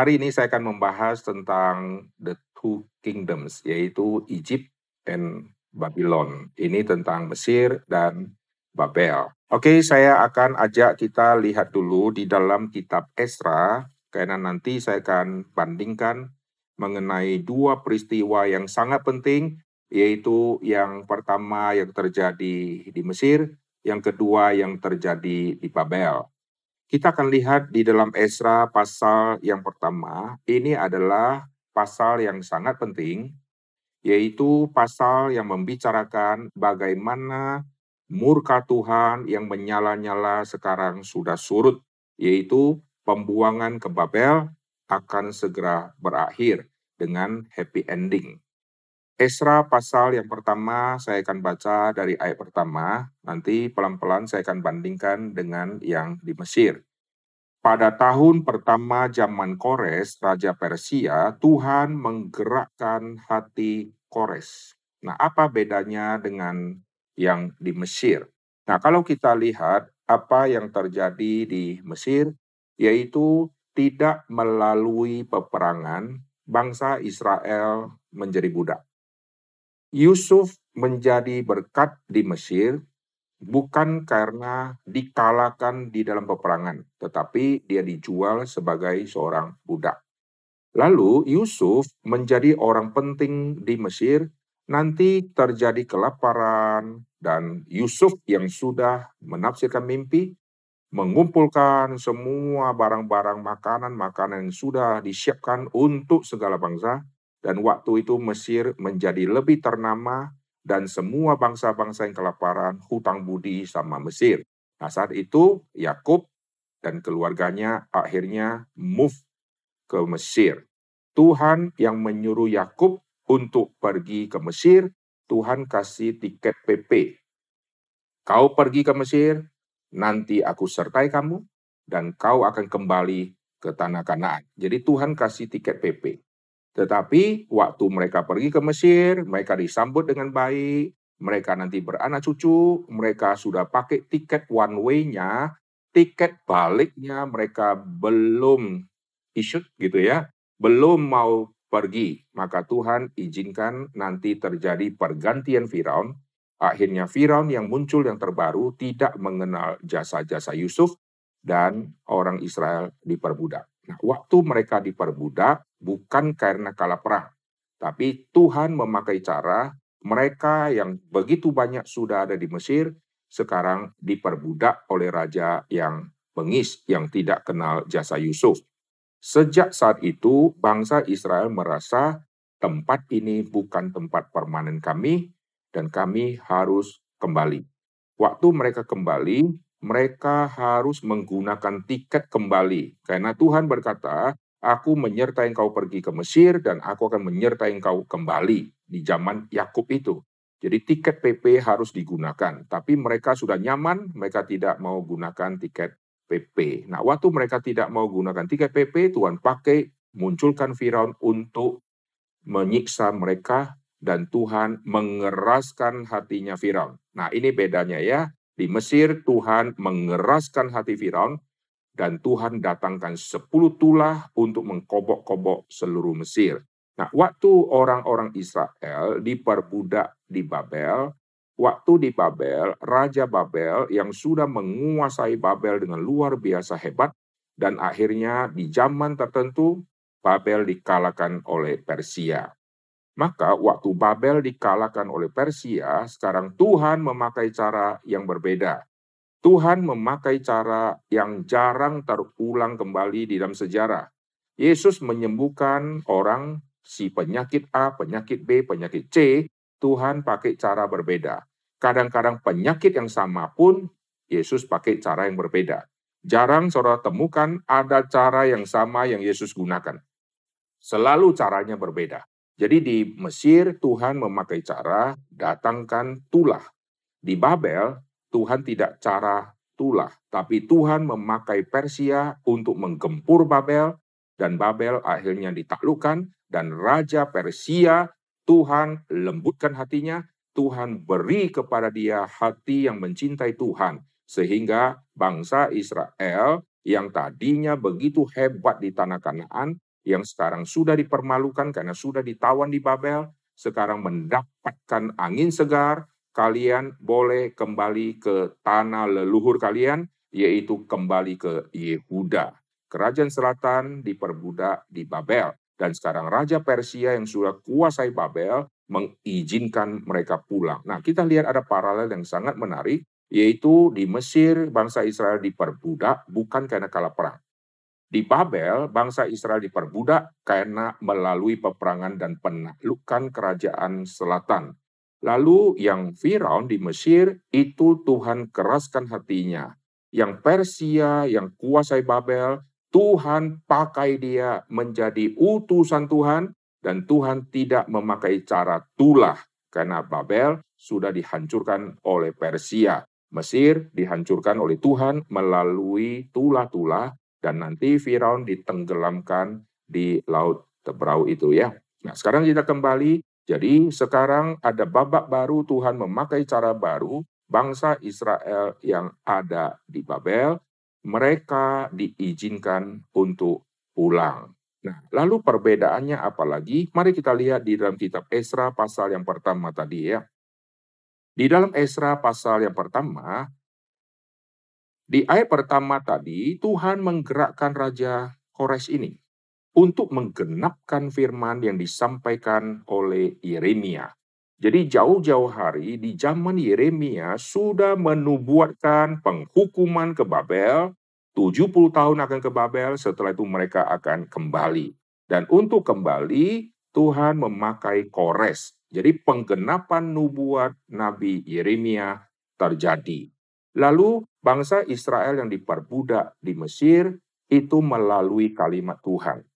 Hari ini saya akan membahas tentang the two kingdoms, yaitu Egypt dan Babylon. Ini tentang Mesir dan Babel. Oke, saya akan ajak kita lihat dulu di dalam kitab Esra, karena nanti saya akan bandingkan mengenai dua peristiwa yang sangat penting, yaitu yang pertama yang terjadi di Mesir, yang kedua yang terjadi di Babel. Kita akan lihat di dalam Esra pasal yang pertama, ini adalah pasal yang sangat penting, yaitu pasal yang membicarakan bagaimana murka Tuhan yang menyala-nyala sekarang sudah surut, yaitu pembuangan ke Babel akan segera berakhir dengan happy ending. Esra pasal yang pertama saya akan baca dari ayat pertama, nanti pelan-pelan saya akan bandingkan dengan yang di Mesir. Pada tahun pertama zaman Kores, Raja Persia, Tuhan menggerakkan hati Kores. Nah, apa bedanya dengan yang di Mesir? Nah, kalau kita lihat apa yang terjadi di Mesir, yaitu tidak melalui peperangan, bangsa Israel menjadi budak. Yusuf menjadi berkat di Mesir bukan karena dikalahkan di dalam peperangan, tetapi dia dijual sebagai seorang budak. Lalu Yusuf menjadi orang penting di Mesir, nanti terjadi kelaparan, dan Yusuf yang sudah menafsirkan mimpi, mengumpulkan semua barang-barang makanan-makanan yang sudah disiapkan untuk segala bangsa, dan waktu itu Mesir menjadi lebih ternama dan semua bangsa-bangsa yang kelaparan hutang budi sama Mesir. Nah saat itu Yakub dan keluarganya akhirnya move ke Mesir. Tuhan yang menyuruh Yakub untuk pergi ke Mesir, Tuhan kasih tiket PP. Kau pergi ke Mesir, nanti aku sertai kamu, dan kau akan kembali ke tanah Kanaan. Jadi Tuhan kasih tiket PP. Tetapi waktu mereka pergi ke Mesir, mereka disambut dengan baik, mereka nanti beranak cucu, mereka sudah pakai tiket one way-nya, tiket baliknya mereka belum issued gitu ya, belum mau pergi. Maka Tuhan izinkan nanti terjadi pergantian Firaun. Akhirnya Firaun yang muncul yang terbaru tidak mengenal jasa-jasa Yusuf dan orang Israel diperbudak. Nah, waktu mereka diperbudak bukan karena kalah perang, tapi Tuhan memakai cara mereka yang begitu banyak sudah ada di Mesir sekarang diperbudak oleh raja yang bengis yang tidak kenal jasa Yusuf. Sejak saat itu bangsa Israel merasa tempat ini bukan tempat permanen kami dan kami harus kembali. Waktu mereka kembali, mereka harus menggunakan tiket kembali. Karena Tuhan berkata, aku menyertai engkau pergi ke Mesir dan aku akan menyertai engkau kembali di zaman Yakub itu. Jadi tiket PP harus digunakan, tapi mereka sudah nyaman, mereka tidak mau gunakan tiket PP. Nah, waktu mereka tidak mau gunakan tiket PP, Tuhan pakai munculkan Firaun untuk menyiksa mereka dan Tuhan mengeraskan hatinya Firaun. Nah, ini bedanya ya. Di Mesir Tuhan mengeraskan hati Firaun dan Tuhan datangkan sepuluh tulah untuk mengkobok-kobok seluruh Mesir. Nah, waktu orang-orang Israel diperbudak di Babel, waktu di Babel, Raja Babel yang sudah menguasai Babel dengan luar biasa hebat, dan akhirnya di zaman tertentu Babel dikalahkan oleh Persia. Maka waktu Babel dikalahkan oleh Persia, sekarang Tuhan memakai cara yang berbeda. Tuhan memakai cara yang jarang terulang kembali di dalam sejarah. Yesus menyembuhkan orang si penyakit A, penyakit B, penyakit C, Tuhan pakai cara berbeda. Kadang-kadang penyakit yang sama pun Yesus pakai cara yang berbeda. Jarang saudara temukan ada cara yang sama yang Yesus gunakan. Selalu caranya berbeda. Jadi di Mesir Tuhan memakai cara datangkan tulah. Di Babel Tuhan tidak cara tulah, tapi Tuhan memakai Persia untuk menggempur Babel dan Babel akhirnya ditaklukkan dan raja Persia Tuhan lembutkan hatinya, Tuhan beri kepada dia hati yang mencintai Tuhan sehingga bangsa Israel yang tadinya begitu hebat di tanah Kanaan, yang sekarang sudah dipermalukan karena sudah ditawan di Babel, sekarang mendapatkan angin segar, kalian boleh kembali ke tanah leluhur kalian, yaitu kembali ke Yehuda. Kerajaan selatan diperbudak di Babel. Dan sekarang Raja Persia yang sudah kuasai Babel mengizinkan mereka pulang. Nah, kita lihat ada paralel yang sangat menarik, yaitu di Mesir bangsa Israel diperbudak bukan karena kalah perang. Di Babel, bangsa Israel diperbudak karena melalui peperangan dan penaklukan kerajaan selatan. Lalu yang Firaun di Mesir itu Tuhan keraskan hatinya. Yang Persia, yang kuasai Babel, Tuhan pakai dia menjadi utusan Tuhan dan Tuhan tidak memakai cara tulah karena Babel sudah dihancurkan oleh Persia. Mesir dihancurkan oleh Tuhan melalui tulah-tulah dan nanti Firaun ditenggelamkan di laut Tebrau itu ya. Nah, sekarang kita kembali. Jadi sekarang ada babak baru Tuhan memakai cara baru bangsa Israel yang ada di Babel mereka diizinkan untuk pulang. Nah, lalu perbedaannya apa lagi? Mari kita lihat di dalam kitab Esra pasal yang pertama tadi ya. Di dalam Esra pasal yang pertama, di ayat pertama tadi Tuhan menggerakkan Raja Kores ini untuk menggenapkan firman yang disampaikan oleh Yeremia. Jadi jauh-jauh hari di zaman Yeremia sudah menubuatkan penghukuman ke Babel, 70 tahun akan ke Babel, setelah itu mereka akan kembali. Dan untuk kembali, Tuhan memakai Kores. Jadi penggenapan nubuat Nabi Yeremia terjadi. Lalu bangsa Israel yang diperbudak di Mesir itu melalui kalimat Tuhan.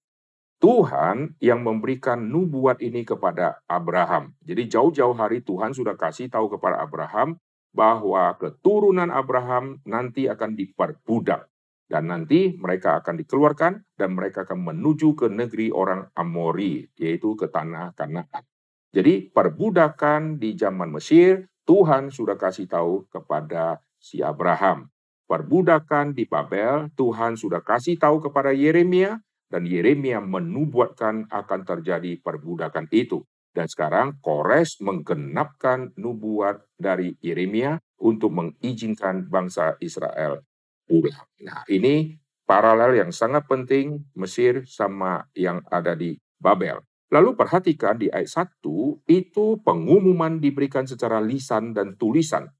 Tuhan yang memberikan nubuat ini kepada Abraham. Jadi jauh-jauh hari Tuhan sudah kasih tahu kepada Abraham bahwa keturunan Abraham nanti akan diperbudak. Dan nanti mereka akan dikeluarkan dan mereka akan menuju ke negeri orang Amori, yaitu ke tanah Kanaan. Jadi perbudakan di zaman Mesir, Tuhan sudah kasih tahu kepada si Abraham. Perbudakan di Babel, Tuhan sudah kasih tahu kepada Yeremia, dan Yeremia menubuatkan akan terjadi perbudakan itu. Dan sekarang Kores menggenapkan nubuat dari Yeremia untuk mengizinkan bangsa Israel pulang. Nah, ini paralel yang sangat penting Mesir sama yang ada di Babel. Lalu perhatikan di ayat 1, itu pengumuman diberikan secara lisan dan tulisan.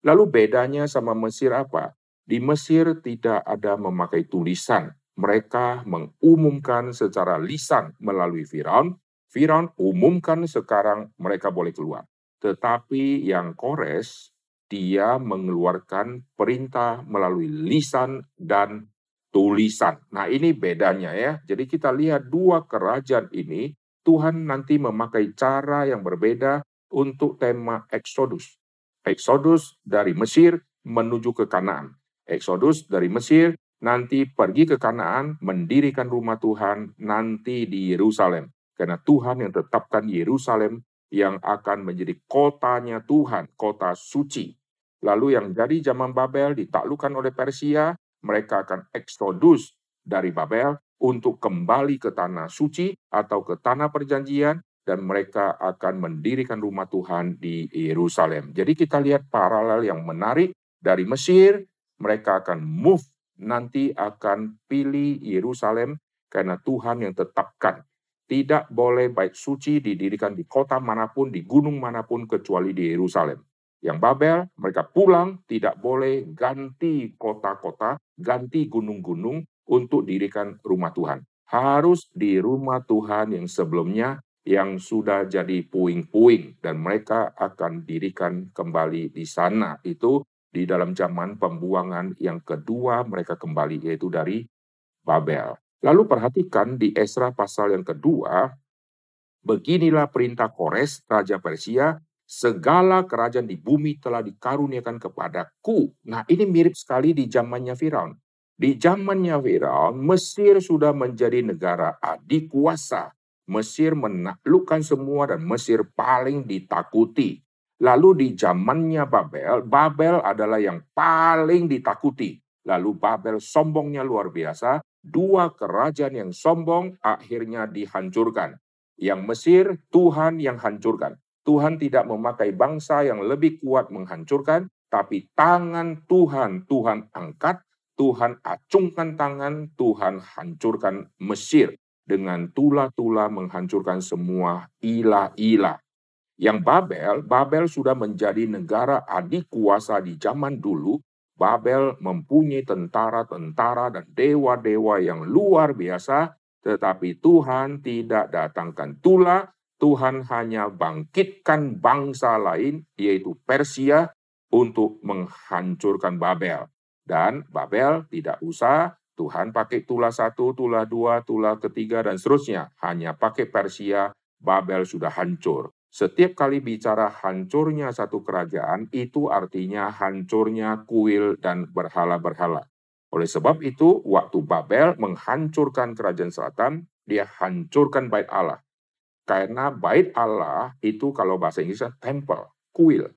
Lalu bedanya sama Mesir apa? Di Mesir tidak ada memakai tulisan, mereka mengumumkan secara lisan melalui Firaun. Firaun umumkan sekarang mereka boleh keluar. Tetapi yang Kores, dia mengeluarkan perintah melalui lisan dan tulisan. Nah ini bedanya ya. Jadi kita lihat dua kerajaan ini, Tuhan nanti memakai cara yang berbeda untuk tema Exodus. Exodus dari Mesir menuju ke Kanaan. Exodus dari Mesir nanti pergi ke Kanaan, mendirikan rumah Tuhan nanti di Yerusalem. Karena Tuhan yang tetapkan Yerusalem yang akan menjadi kotanya Tuhan, kota suci. Lalu yang dari zaman Babel ditaklukkan oleh Persia, mereka akan eksodus dari Babel untuk kembali ke tanah suci atau ke tanah perjanjian dan mereka akan mendirikan rumah Tuhan di Yerusalem. Jadi kita lihat paralel yang menarik dari Mesir, mereka akan move nanti akan pilih Yerusalem karena Tuhan yang tetapkan. Tidak boleh baik suci didirikan di kota mana pun, di gunung mana pun, kecuali di Yerusalem. Yang Babel, mereka pulang, tidak boleh ganti kota-kota, ganti gunung-gunung untuk dirikan rumah Tuhan. Harus di rumah Tuhan yang sebelumnya yang sudah jadi puing-puing dan mereka akan dirikan kembali di sana. Itu di dalam zaman pembuangan yang kedua mereka kembali yaitu dari Babel. Lalu perhatikan di Esra pasal yang kedua, beginilah perintah Kores, Raja Persia, segala kerajaan di bumi telah dikaruniakan kepadaku. Nah ini mirip sekali di zamannya Firaun. Di zamannya Firaun, Mesir sudah menjadi negara adik kuasa. Mesir menaklukkan semua dan Mesir paling ditakuti. Lalu di zamannya Babel, Babel adalah yang paling ditakuti. Lalu Babel sombongnya luar biasa, dua kerajaan yang sombong akhirnya dihancurkan. Yang Mesir, Tuhan yang hancurkan. Tuhan tidak memakai bangsa yang lebih kuat menghancurkan, tapi tangan Tuhan, Tuhan angkat, Tuhan acungkan tangan, Tuhan hancurkan Mesir dengan tula-tula menghancurkan semua ilah-ilah. Yang Babel, Babel sudah menjadi negara adik kuasa di zaman dulu Babel mempunyai tentara-tentara dan dewa-dewa yang luar biasa, tetapi Tuhan tidak datangkan tula, Tuhan hanya bangkitkan bangsa lain, yaitu Persia, untuk menghancurkan Babel. Dan Babel tidak usah Tuhan pakai tula satu, tula dua, tula ketiga, dan seterusnya. Hanya pakai Persia, Babel sudah hancur. Setiap kali bicara hancurnya satu kerajaan, itu artinya hancurnya kuil dan berhala-berhala. Oleh sebab itu, waktu Babel menghancurkan kerajaan selatan, dia hancurkan bait Allah. Karena bait Allah itu kalau bahasa Inggrisnya temple, kuil.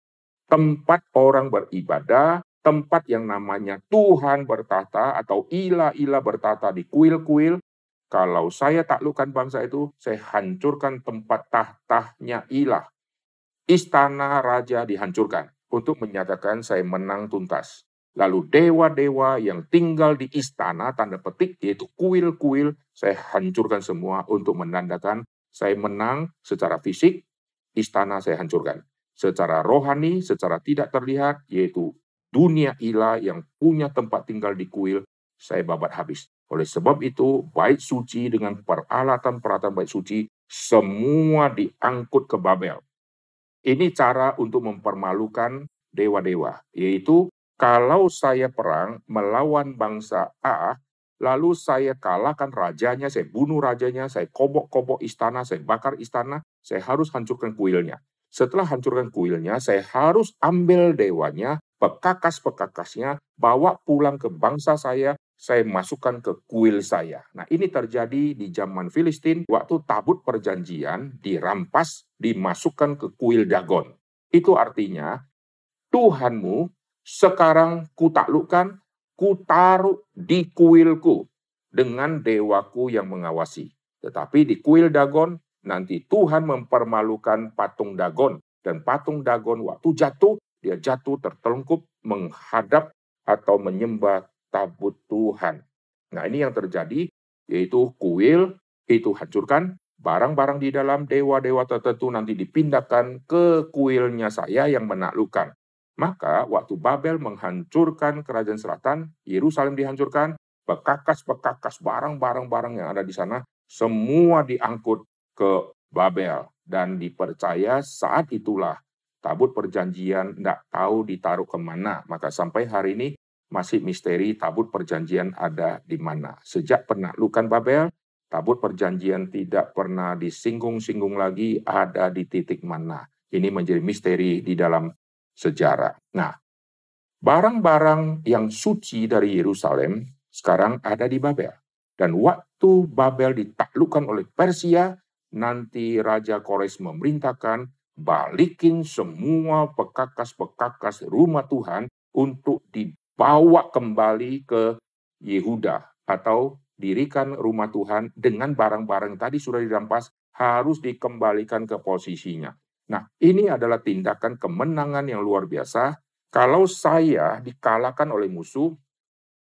Tempat orang beribadah, tempat yang namanya Tuhan bertata atau ilah-ilah bertata di kuil-kuil, kalau saya taklukkan bangsa itu, saya hancurkan tempat tahtanya ilah. Istana raja dihancurkan untuk menyatakan saya menang tuntas. Lalu dewa-dewa yang tinggal di istana, tanda petik, yaitu kuil-kuil, saya hancurkan semua untuk menandakan saya menang secara fisik, istana saya hancurkan. Secara rohani, secara tidak terlihat, yaitu dunia ilah yang punya tempat tinggal di kuil, saya babat habis. Oleh sebab itu, bait suci dengan peralatan-peralatan bait suci semua diangkut ke Babel. Ini cara untuk mempermalukan dewa-dewa, yaitu kalau saya perang melawan bangsa A, lalu saya kalahkan rajanya, saya bunuh rajanya, saya kobok-kobok istana, saya bakar istana, saya harus hancurkan kuilnya. Setelah hancurkan kuilnya, saya harus ambil dewanya, pekakas-pekakasnya, bawa pulang ke bangsa saya, saya masukkan ke kuil saya. Nah, ini terjadi di zaman Filistin waktu tabut perjanjian dirampas, dimasukkan ke kuil Dagon. Itu artinya Tuhanmu sekarang kutaklukkan, kutaruh di kuilku dengan dewaku yang mengawasi. Tetapi di kuil Dagon nanti Tuhan mempermalukan patung Dagon dan patung Dagon waktu jatuh dia jatuh tertelungkup menghadap atau menyembah tabut Tuhan. Nah ini yang terjadi, yaitu kuil itu hancurkan, barang-barang di dalam dewa-dewa tertentu nanti dipindahkan ke kuilnya saya yang menaklukkan. Maka waktu Babel menghancurkan kerajaan selatan, Yerusalem dihancurkan, bekakas-bekakas barang-barang-barang yang ada di sana, semua diangkut ke Babel. Dan dipercaya saat itulah tabut perjanjian tidak tahu ditaruh ke mana. Maka sampai hari ini masih misteri tabut perjanjian ada di mana. Sejak penaklukan Babel, tabut perjanjian tidak pernah disinggung-singgung lagi ada di titik mana. Ini menjadi misteri di dalam sejarah. Nah, barang-barang yang suci dari Yerusalem sekarang ada di Babel. Dan waktu Babel ditaklukkan oleh Persia, nanti Raja Kores memerintahkan balikin semua pekakas-pekakas rumah Tuhan untuk di bawa kembali ke Yehuda atau dirikan rumah Tuhan dengan barang-barang tadi sudah dirampas harus dikembalikan ke posisinya. Nah, ini adalah tindakan kemenangan yang luar biasa. Kalau saya dikalahkan oleh musuh,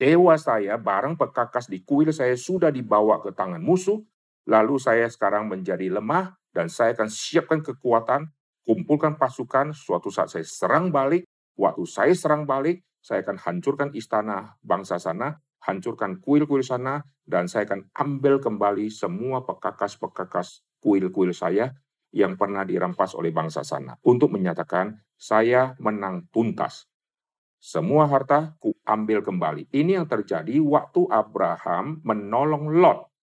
dewa saya, barang pekakas di kuil saya sudah dibawa ke tangan musuh, lalu saya sekarang menjadi lemah, dan saya akan siapkan kekuatan, kumpulkan pasukan, suatu saat saya serang balik, waktu saya serang balik, saya akan hancurkan istana bangsa sana, hancurkan kuil-kuil sana, dan saya akan ambil kembali semua pekakas-pekakas kuil-kuil saya yang pernah dirampas oleh bangsa sana untuk menyatakan saya menang tuntas. Semua harta ku ambil kembali. Ini yang terjadi waktu Abraham menolong Lot.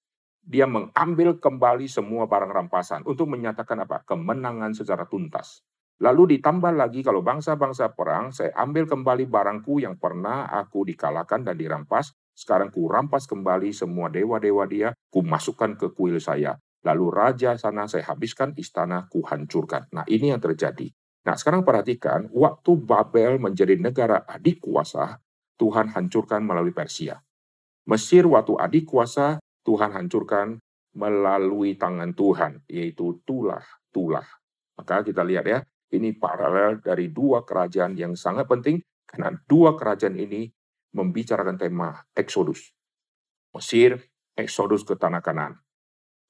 Dia mengambil kembali semua barang rampasan untuk menyatakan apa? Kemenangan secara tuntas. Lalu ditambah lagi kalau bangsa-bangsa perang, saya ambil kembali barangku yang pernah aku dikalahkan dan dirampas. Sekarang ku rampas kembali semua dewa-dewa dia, ku masukkan ke kuil saya. Lalu raja sana saya habiskan, istana ku hancurkan. Nah ini yang terjadi. Nah sekarang perhatikan, waktu Babel menjadi negara adik kuasa, Tuhan hancurkan melalui Persia. Mesir waktu adik kuasa, Tuhan hancurkan melalui tangan Tuhan, yaitu tulah-tulah. Maka kita lihat ya, ini paralel dari dua kerajaan yang sangat penting, karena dua kerajaan ini membicarakan tema Exodus. Mesir, Exodus ke tanah kanan.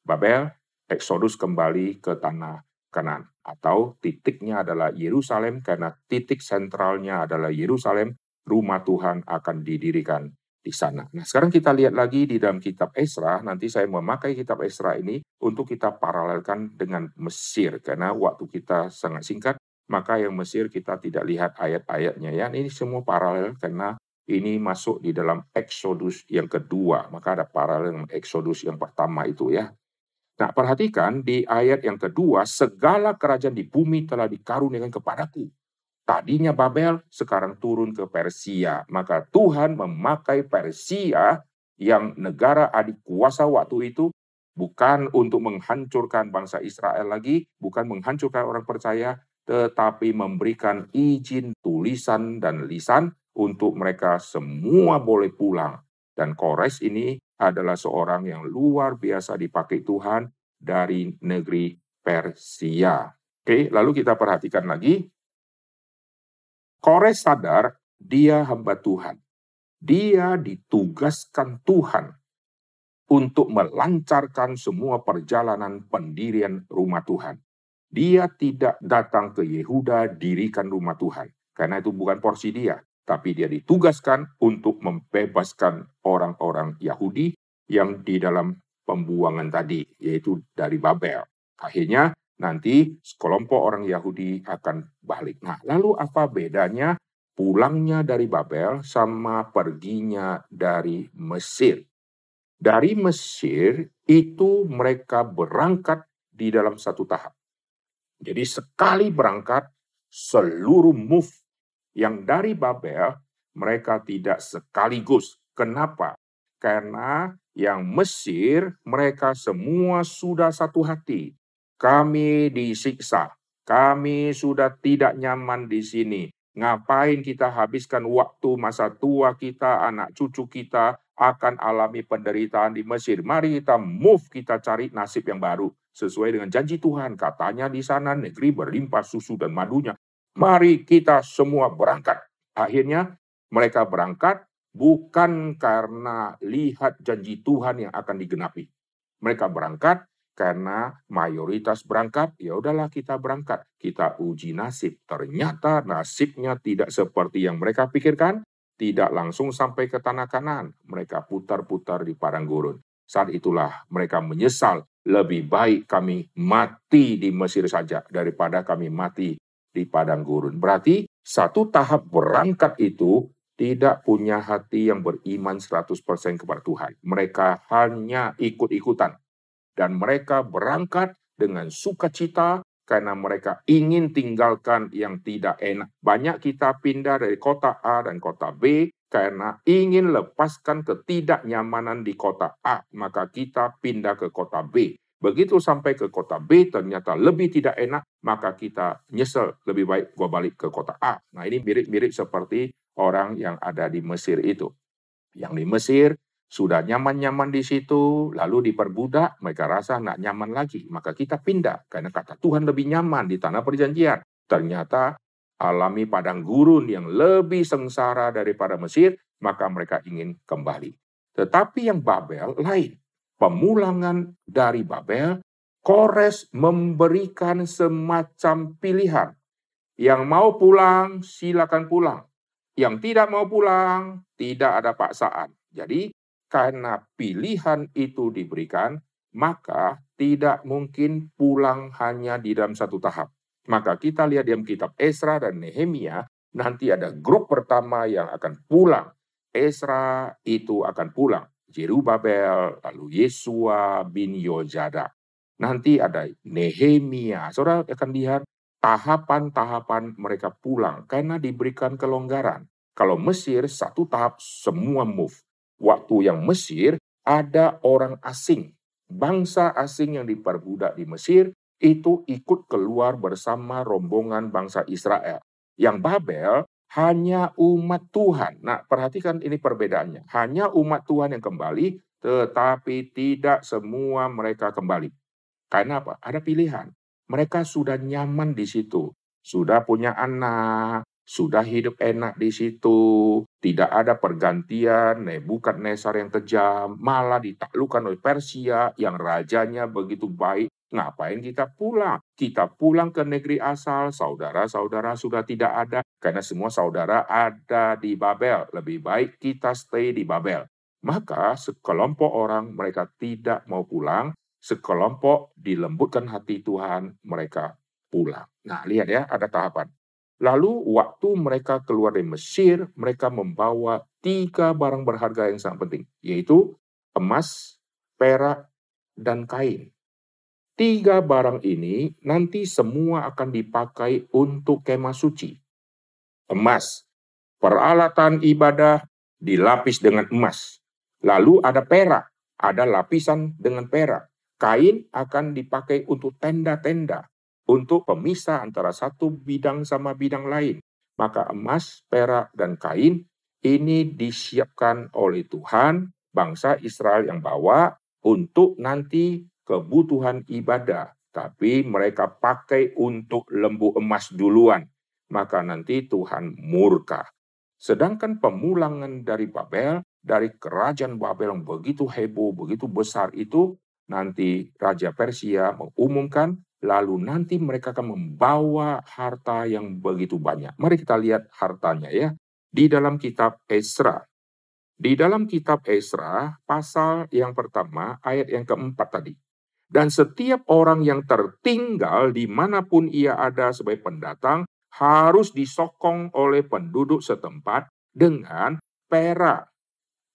Babel, Exodus kembali ke tanah kanan. Atau titiknya adalah Yerusalem, karena titik sentralnya adalah Yerusalem, rumah Tuhan akan didirikan di sana. Nah, sekarang kita lihat lagi di dalam kitab Esra, nanti saya memakai kitab Esra ini untuk kita paralelkan dengan Mesir, karena waktu kita sangat singkat, maka yang Mesir kita tidak lihat ayat-ayatnya ya. Ini semua paralel karena ini masuk di dalam Exodus yang kedua, maka ada paralel dengan Exodus yang pertama itu ya. Nah, perhatikan di ayat yang kedua, segala kerajaan di bumi telah dikaruniakan kepadaku. Tadinya Babel, sekarang turun ke Persia. Maka Tuhan memakai Persia yang negara adik kuasa waktu itu bukan untuk menghancurkan bangsa Israel lagi, bukan menghancurkan orang percaya, tetapi memberikan izin tulisan dan lisan untuk mereka semua boleh pulang. Dan Kores ini adalah seorang yang luar biasa dipakai Tuhan dari negeri Persia. Oke, lalu kita perhatikan lagi Kores sadar dia hamba Tuhan. Dia ditugaskan Tuhan untuk melancarkan semua perjalanan pendirian rumah Tuhan. Dia tidak datang ke Yehuda dirikan rumah Tuhan, karena itu bukan porsi dia. Tapi dia ditugaskan untuk membebaskan orang-orang Yahudi yang di dalam pembuangan tadi, yaitu dari Babel. Akhirnya nanti sekelompok orang Yahudi akan balik. Nah, lalu apa bedanya pulangnya dari Babel sama perginya dari Mesir? Dari Mesir itu mereka berangkat di dalam satu tahap. Jadi sekali berangkat, seluruh move yang dari Babel mereka tidak sekaligus. Kenapa? Karena yang Mesir mereka semua sudah satu hati kami disiksa. Kami sudah tidak nyaman di sini. Ngapain kita habiskan waktu masa tua kita, anak cucu kita akan alami penderitaan di Mesir. Mari kita move, kita cari nasib yang baru. Sesuai dengan janji Tuhan. Katanya di sana negeri berlimpah susu dan madunya. Mari kita semua berangkat. Akhirnya mereka berangkat bukan karena lihat janji Tuhan yang akan digenapi. Mereka berangkat karena mayoritas berangkat, ya udahlah kita berangkat. Kita uji nasib. Ternyata nasibnya tidak seperti yang mereka pikirkan, tidak langsung sampai ke tanah kanan. Mereka putar-putar di padang gurun. Saat itulah mereka menyesal, lebih baik kami mati di Mesir saja daripada kami mati di padang gurun. Berarti satu tahap berangkat itu tidak punya hati yang beriman 100% kepada Tuhan. Mereka hanya ikut-ikutan dan mereka berangkat dengan sukacita karena mereka ingin tinggalkan yang tidak enak. Banyak kita pindah dari kota A dan kota B karena ingin lepaskan ketidaknyamanan di kota A, maka kita pindah ke kota B. Begitu sampai ke kota B ternyata lebih tidak enak, maka kita nyesel, lebih baik gua balik ke kota A. Nah ini mirip-mirip seperti orang yang ada di Mesir itu. Yang di Mesir sudah nyaman-nyaman di situ, lalu diperbudak, mereka rasa nggak nyaman lagi. Maka kita pindah, karena kata Tuhan lebih nyaman di tanah perjanjian. Ternyata alami padang gurun yang lebih sengsara daripada Mesir, maka mereka ingin kembali. Tetapi yang Babel lain. Pemulangan dari Babel, Kores memberikan semacam pilihan. Yang mau pulang, silakan pulang. Yang tidak mau pulang, tidak ada paksaan. Jadi karena pilihan itu diberikan, maka tidak mungkin pulang hanya di dalam satu tahap. Maka kita lihat dalam kitab Esra dan Nehemia, nanti ada grup pertama yang akan pulang. Esra itu akan pulang. Jerubabel, lalu Yesua bin Yojada. Nanti ada Nehemia. Saudara akan lihat tahapan-tahapan mereka pulang karena diberikan kelonggaran. Kalau Mesir satu tahap semua move waktu yang Mesir ada orang asing, bangsa asing yang diperbudak di Mesir itu ikut keluar bersama rombongan bangsa Israel. Yang Babel hanya umat Tuhan. Nah, perhatikan ini perbedaannya. Hanya umat Tuhan yang kembali, tetapi tidak semua mereka kembali. Karena apa? Ada pilihan. Mereka sudah nyaman di situ, sudah punya anak, sudah hidup enak di situ, tidak ada pergantian, Nebukadnezar yang kejam, malah ditaklukkan oleh Persia yang rajanya begitu baik. Ngapain kita pulang? Kita pulang ke negeri asal, saudara-saudara sudah tidak ada, karena semua saudara ada di Babel. Lebih baik kita stay di Babel. Maka sekelompok orang mereka tidak mau pulang, sekelompok dilembutkan hati Tuhan, mereka pulang. Nah, lihat ya, ada tahapan. Lalu waktu mereka keluar dari Mesir, mereka membawa tiga barang berharga yang sangat penting, yaitu emas, perak, dan kain. Tiga barang ini nanti semua akan dipakai untuk kemah suci. Emas, peralatan ibadah dilapis dengan emas. Lalu ada perak, ada lapisan dengan perak. Kain akan dipakai untuk tenda-tenda untuk pemisah antara satu bidang sama bidang lain. Maka emas, perak, dan kain ini disiapkan oleh Tuhan, bangsa Israel yang bawa untuk nanti kebutuhan ibadah. Tapi mereka pakai untuk lembu emas duluan. Maka nanti Tuhan murka. Sedangkan pemulangan dari Babel, dari kerajaan Babel yang begitu heboh, begitu besar itu, nanti Raja Persia mengumumkan lalu nanti mereka akan membawa harta yang begitu banyak. Mari kita lihat hartanya ya. Di dalam kitab Esra. Di dalam kitab Esra, pasal yang pertama, ayat yang keempat tadi. Dan setiap orang yang tertinggal di mana pun ia ada sebagai pendatang, harus disokong oleh penduduk setempat dengan perak,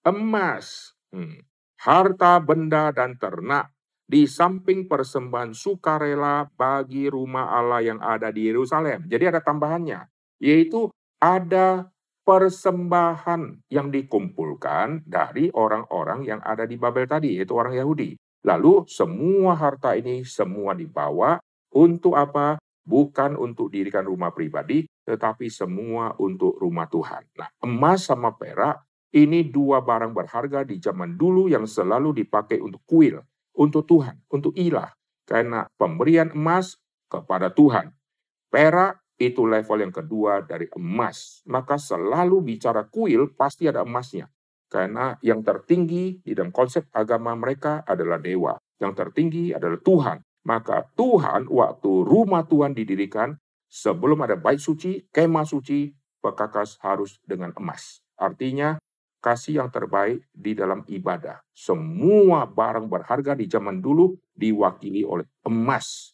emas, hmm, harta benda dan ternak di samping persembahan sukarela bagi rumah Allah yang ada di Yerusalem. Jadi ada tambahannya, yaitu ada persembahan yang dikumpulkan dari orang-orang yang ada di Babel tadi, yaitu orang Yahudi. Lalu semua harta ini semua dibawa untuk apa? Bukan untuk dirikan rumah pribadi, tetapi semua untuk rumah Tuhan. Nah, emas sama perak ini dua barang berharga di zaman dulu yang selalu dipakai untuk kuil untuk Tuhan, untuk ilah. Karena pemberian emas kepada Tuhan. Perak itu level yang kedua dari emas. Maka selalu bicara kuil pasti ada emasnya. Karena yang tertinggi di dalam konsep agama mereka adalah dewa. Yang tertinggi adalah Tuhan. Maka Tuhan waktu rumah Tuhan didirikan, sebelum ada bait suci, kemah suci, pekakas harus dengan emas. Artinya kasih yang terbaik di dalam ibadah. Semua barang berharga di zaman dulu diwakili oleh emas.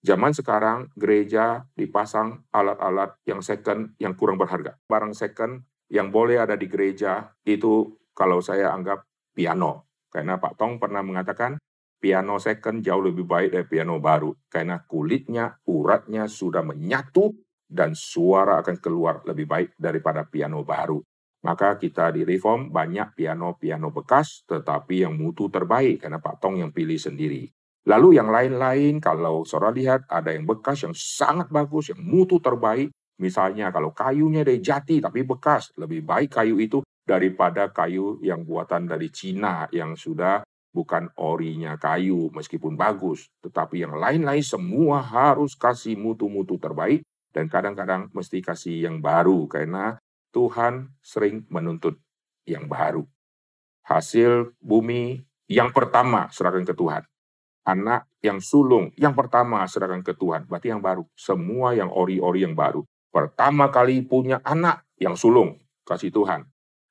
Zaman sekarang gereja dipasang alat-alat yang second yang kurang berharga. Barang second yang boleh ada di gereja itu kalau saya anggap piano. Karena Pak Tong pernah mengatakan piano second jauh lebih baik dari piano baru. Karena kulitnya, uratnya sudah menyatu dan suara akan keluar lebih baik daripada piano baru. Maka kita di Reform banyak piano-piano bekas tetapi yang mutu terbaik karena Pak Tong yang pilih sendiri. Lalu yang lain-lain kalau saudara lihat ada yang bekas yang sangat bagus, yang mutu terbaik. Misalnya kalau kayunya dari jati tapi bekas, lebih baik kayu itu daripada kayu yang buatan dari Cina yang sudah bukan orinya kayu meskipun bagus. Tetapi yang lain-lain semua harus kasih mutu-mutu terbaik dan kadang-kadang mesti kasih yang baru karena Tuhan sering menuntut yang baru. Hasil bumi yang pertama serahkan ke Tuhan. Anak yang sulung yang pertama serahkan ke Tuhan. Berarti yang baru. Semua yang ori-ori yang baru. Pertama kali punya anak yang sulung. Kasih Tuhan.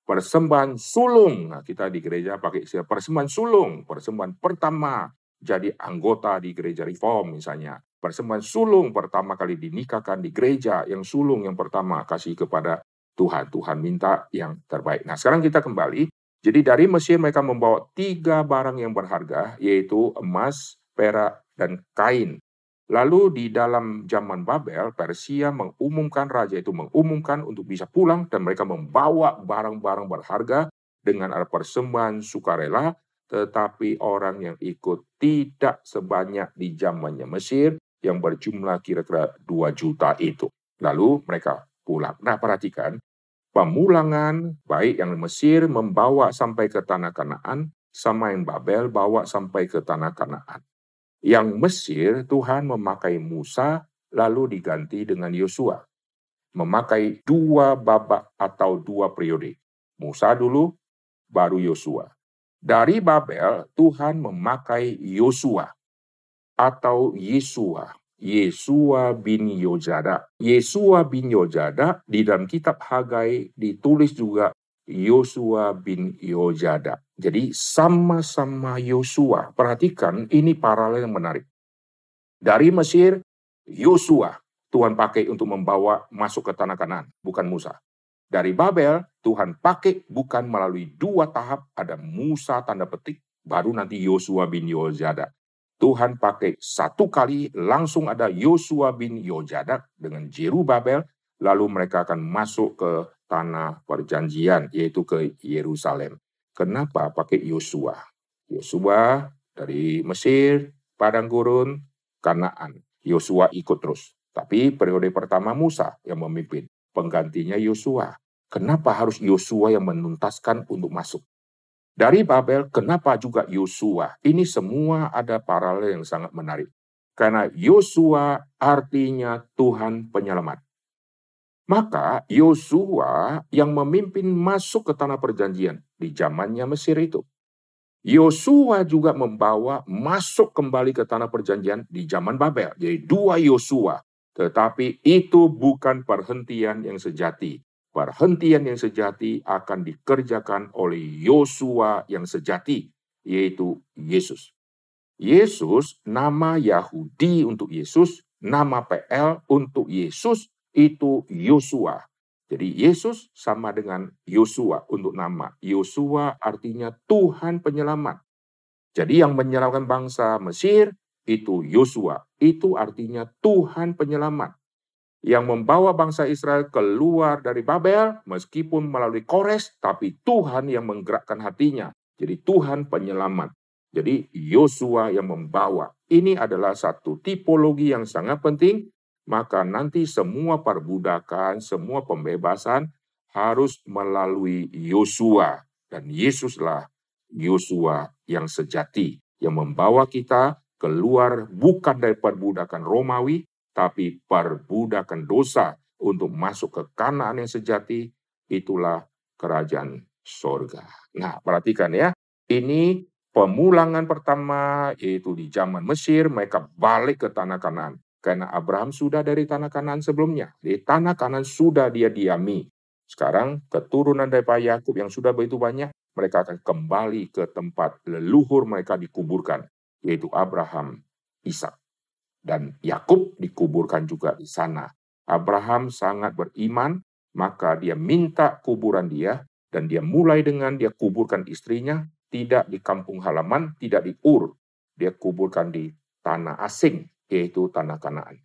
Persembahan sulung. Nah, kita di gereja pakai istilah persembahan sulung. Persembahan pertama jadi anggota di gereja reform misalnya. Persembahan sulung pertama kali dinikahkan di gereja yang sulung yang pertama kasih kepada Tuhan. Tuhan minta yang terbaik. Nah sekarang kita kembali. Jadi dari Mesir mereka membawa tiga barang yang berharga, yaitu emas, perak, dan kain. Lalu di dalam zaman Babel, Persia mengumumkan, raja itu mengumumkan untuk bisa pulang, dan mereka membawa barang-barang berharga dengan ada persembahan sukarela, tetapi orang yang ikut tidak sebanyak di zamannya Mesir, yang berjumlah kira-kira 2 juta itu. Lalu mereka pulang. Nah, perhatikan, pemulangan baik yang Mesir membawa sampai ke tanah Kanaan, sama yang Babel bawa sampai ke tanah Kanaan. Yang Mesir Tuhan memakai Musa lalu diganti dengan Yosua. Memakai dua babak atau dua periode. Musa dulu, baru Yosua. Dari Babel, Tuhan memakai Yosua atau Yesua. Yesua bin Yojada. Yesua bin Yojada di dalam kitab Hagai ditulis juga Yosua bin Yojada. Jadi sama-sama Yosua. Perhatikan ini paralel yang menarik. Dari Mesir, Yosua Tuhan pakai untuk membawa masuk ke tanah kanan, bukan Musa. Dari Babel, Tuhan pakai bukan melalui dua tahap, ada Musa tanda petik, baru nanti Yosua bin Yojada. Tuhan pakai satu kali langsung ada Yosua bin Yojadak dengan Jeru Babel, lalu mereka akan masuk ke tanah perjanjian, yaitu ke Yerusalem. Kenapa pakai Yosua? Yosua dari Mesir, Padang Gurun, Kanaan. Yosua ikut terus. Tapi periode pertama Musa yang memimpin penggantinya Yosua. Kenapa harus Yosua yang menuntaskan untuk masuk? Dari Babel, kenapa juga Yosua? Ini semua ada paralel yang sangat menarik. Karena Yosua artinya Tuhan penyelamat. Maka Yosua yang memimpin masuk ke tanah perjanjian di zamannya Mesir itu. Yosua juga membawa masuk kembali ke tanah perjanjian di zaman Babel. Jadi dua Yosua tetapi itu bukan perhentian yang sejati. Perhentian yang sejati akan dikerjakan oleh Yosua yang sejati, yaitu Yesus. Yesus, nama Yahudi untuk Yesus, nama PL untuk Yesus itu Yosua. Jadi Yesus sama dengan Yosua untuk nama. Yosua artinya Tuhan penyelamat. Jadi yang menyelamatkan bangsa Mesir itu Yosua. Itu artinya Tuhan penyelamat yang membawa bangsa Israel keluar dari Babel meskipun melalui Kores tapi Tuhan yang menggerakkan hatinya. Jadi Tuhan penyelamat. Jadi Yosua yang membawa. Ini adalah satu tipologi yang sangat penting maka nanti semua perbudakan, semua pembebasan harus melalui Yosua dan Yesuslah Yosua yang sejati yang membawa kita keluar bukan dari perbudakan Romawi, tapi perbudakan dosa untuk masuk ke kanaan yang sejati, itulah kerajaan sorga. Nah, perhatikan ya, ini pemulangan pertama, yaitu di zaman Mesir, mereka balik ke tanah kanan. Karena Abraham sudah dari tanah kanan sebelumnya. Di tanah kanan sudah dia diami. Sekarang keturunan dari Pak Yakub yang sudah begitu banyak, mereka akan kembali ke tempat leluhur mereka dikuburkan yaitu Abraham, Ishak, dan Yakub dikuburkan juga di sana. Abraham sangat beriman, maka dia minta kuburan dia dan dia mulai dengan dia kuburkan istrinya tidak di kampung halaman, tidak di Ur. Dia kuburkan di tanah asing, yaitu tanah Kanaan.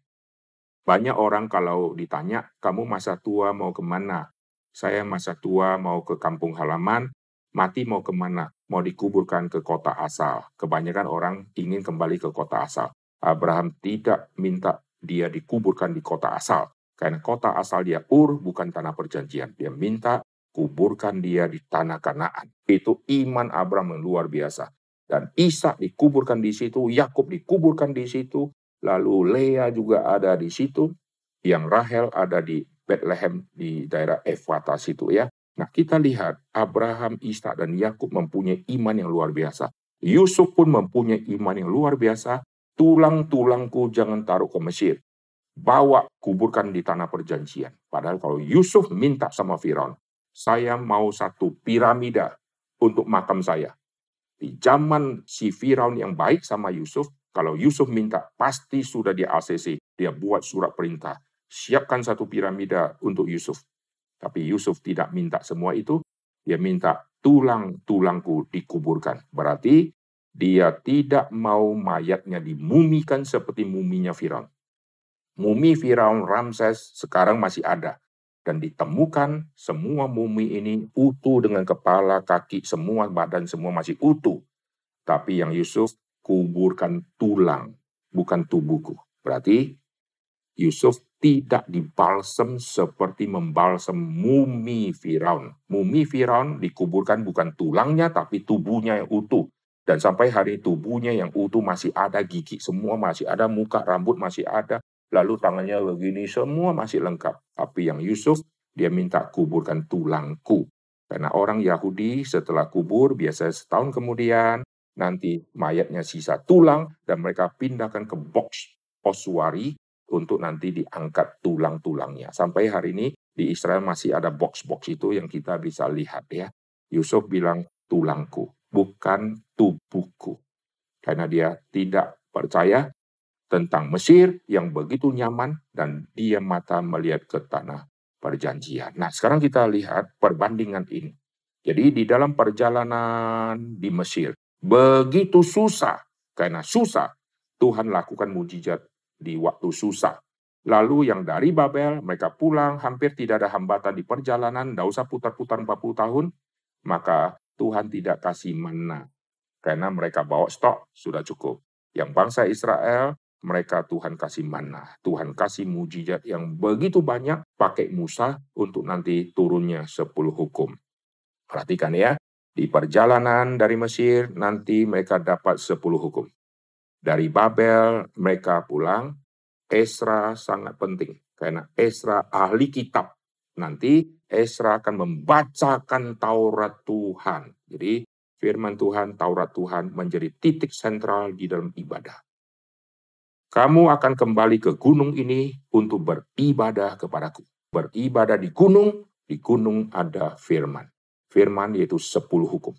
Banyak orang kalau ditanya, kamu masa tua mau ke mana? Saya masa tua mau ke kampung halaman, mati mau ke mana? Mau dikuburkan ke kota asal. Kebanyakan orang ingin kembali ke kota asal. Abraham tidak minta dia dikuburkan di kota asal. Karena kota asal dia Ur bukan tanah perjanjian. Dia minta kuburkan dia di tanah Kanaan. Itu iman Abraham yang luar biasa. Dan Ishak dikuburkan di situ, Yakub dikuburkan di situ, lalu Lea juga ada di situ, yang Rahel ada di Bethlehem di daerah Efrata situ ya. Nah, kita lihat Abraham, Ishak dan Yakub mempunyai iman yang luar biasa. Yusuf pun mempunyai iman yang luar biasa. Tulang-tulangku jangan taruh ke Mesir. Bawa kuburkan di tanah perjanjian. Padahal kalau Yusuf minta sama Firaun, saya mau satu piramida untuk makam saya. Di zaman si Firaun yang baik sama Yusuf, kalau Yusuf minta, pasti sudah di ACC. Dia buat surat perintah. Siapkan satu piramida untuk Yusuf. Tapi Yusuf tidak minta semua itu, dia minta tulang-tulangku dikuburkan. Berarti dia tidak mau mayatnya dimumikan seperti muminya Firaun. Mumi Firaun Ramses sekarang masih ada dan ditemukan semua mumi ini utuh dengan kepala, kaki, semua badan semua masih utuh. Tapi yang Yusuf kuburkan tulang, bukan tubuhku. Berarti Yusuf tidak dibalsem seperti membalsem mumi Firaun. Mumi Firaun dikuburkan bukan tulangnya tapi tubuhnya yang utuh. Dan sampai hari tubuhnya yang utuh masih ada gigi semua masih ada, muka rambut masih ada, lalu tangannya begini semua masih lengkap. Tapi yang Yusuf dia minta kuburkan tulangku. Karena orang Yahudi setelah kubur biasanya setahun kemudian nanti mayatnya sisa tulang dan mereka pindahkan ke box oswari untuk nanti diangkat tulang-tulangnya. Sampai hari ini di Israel masih ada box-box itu yang kita bisa lihat ya. Yusuf bilang tulangku, bukan tubuhku. Karena dia tidak percaya tentang Mesir yang begitu nyaman dan dia mata melihat ke tanah perjanjian. Nah, sekarang kita lihat perbandingan ini. Jadi di dalam perjalanan di Mesir, begitu susah. Karena susah, Tuhan lakukan mujizat di waktu susah. Lalu yang dari Babel, mereka pulang, hampir tidak ada hambatan di perjalanan, tidak usah putar-putar 40 tahun, maka Tuhan tidak kasih mana. Karena mereka bawa stok, sudah cukup. Yang bangsa Israel, mereka Tuhan kasih mana. Tuhan kasih mujizat yang begitu banyak, pakai Musa untuk nanti turunnya 10 hukum. Perhatikan ya, di perjalanan dari Mesir, nanti mereka dapat 10 hukum. Dari Babel mereka pulang, Esra sangat penting karena Esra ahli kitab. Nanti Esra akan membacakan Taurat Tuhan. Jadi firman Tuhan, Taurat Tuhan menjadi titik sentral di dalam ibadah. Kamu akan kembali ke gunung ini untuk beribadah kepadaku. Beribadah di gunung, di gunung ada firman. Firman yaitu sepuluh hukum.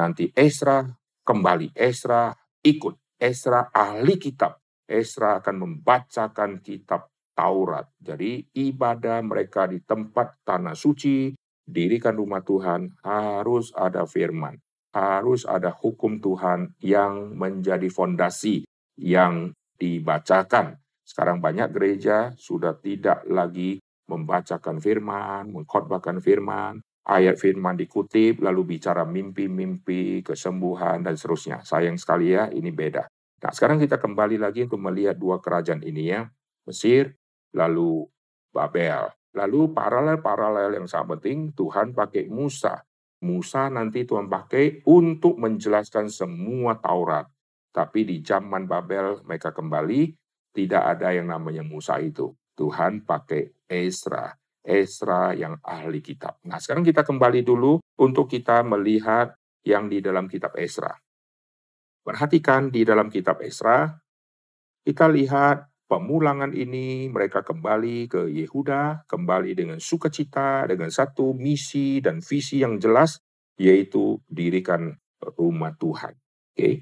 Nanti Esra kembali, Esra ikut Esra ahli kitab. Esra akan membacakan kitab Taurat. Jadi ibadah mereka di tempat tanah suci, dirikan rumah Tuhan, harus ada firman. Harus ada hukum Tuhan yang menjadi fondasi yang dibacakan. Sekarang banyak gereja sudah tidak lagi membacakan firman, mengkhotbahkan firman, ayat firman dikutip, lalu bicara mimpi-mimpi, kesembuhan, dan seterusnya. Sayang sekali ya, ini beda. Nah, sekarang kita kembali lagi untuk melihat dua kerajaan ini ya. Mesir, lalu Babel. Lalu paralel-paralel yang sangat penting, Tuhan pakai Musa. Musa nanti Tuhan pakai untuk menjelaskan semua Taurat. Tapi di zaman Babel mereka kembali, tidak ada yang namanya Musa itu. Tuhan pakai Esra. Esra yang ahli kitab. Nah, sekarang kita kembali dulu untuk kita melihat yang di dalam kitab Esra. Perhatikan di dalam kitab Esra, kita lihat pemulangan ini mereka kembali ke Yehuda, kembali dengan sukacita, dengan satu misi dan visi yang jelas, yaitu dirikan rumah Tuhan. Oke. Okay.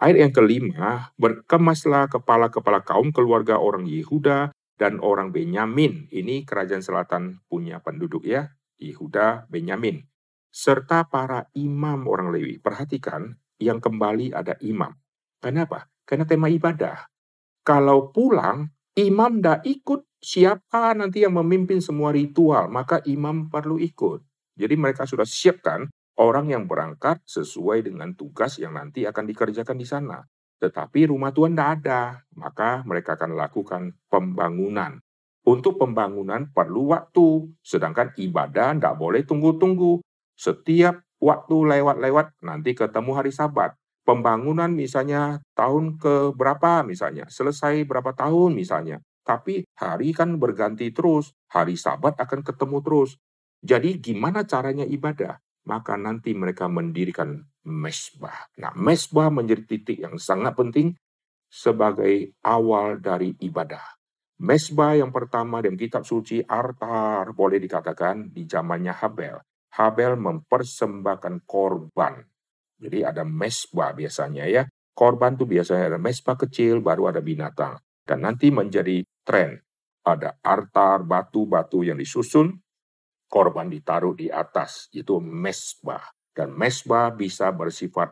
Ayat yang kelima, berkemaslah kepala-kepala kaum keluarga orang Yehuda dan orang Benyamin. Ini kerajaan selatan punya penduduk ya, Yehuda, Benyamin. Serta para imam orang Lewi. Perhatikan, yang kembali ada imam. Kenapa? Karena tema ibadah. Kalau pulang, imam tidak ikut, siapa nanti yang memimpin semua ritual, maka imam perlu ikut. Jadi mereka sudah siapkan orang yang berangkat sesuai dengan tugas yang nanti akan dikerjakan di sana. Tetapi rumah Tuhan tidak ada, maka mereka akan lakukan pembangunan. Untuk pembangunan perlu waktu, sedangkan ibadah tidak boleh tunggu-tunggu. Setiap waktu lewat-lewat, nanti ketemu hari sabat. Pembangunan misalnya tahun ke berapa misalnya, selesai berapa tahun misalnya. Tapi hari kan berganti terus, hari sabat akan ketemu terus. Jadi gimana caranya ibadah? maka nanti mereka mendirikan mesbah. Nah, mesbah menjadi titik yang sangat penting sebagai awal dari ibadah. Mesbah yang pertama dalam kitab suci Artar boleh dikatakan di zamannya Habel. Habel mempersembahkan korban. Jadi ada mesbah biasanya ya. Korban itu biasanya ada mesbah kecil, baru ada binatang. Dan nanti menjadi tren. Ada artar, batu-batu yang disusun, korban ditaruh di atas, itu mesbah. Dan mesbah bisa bersifat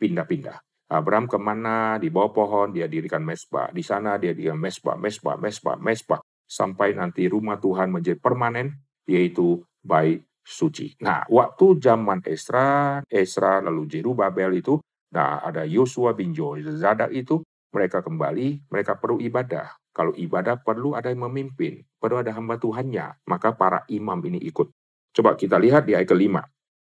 pindah-pindah. Abraham ke mana, di bawah pohon, dia dirikan mesbah. Di sana dia dirikan mesbah, mesbah, mesbah, mesbah. Sampai nanti rumah Tuhan menjadi permanen, yaitu baik suci. Nah, waktu zaman Esra, Esra lalu Babel itu, nah ada Yosua bin Zadak itu, mereka kembali, mereka perlu ibadah. Kalau ibadah perlu ada yang memimpin, perlu ada hamba Tuhannya, maka para imam ini ikut. Coba kita lihat di ayat kelima.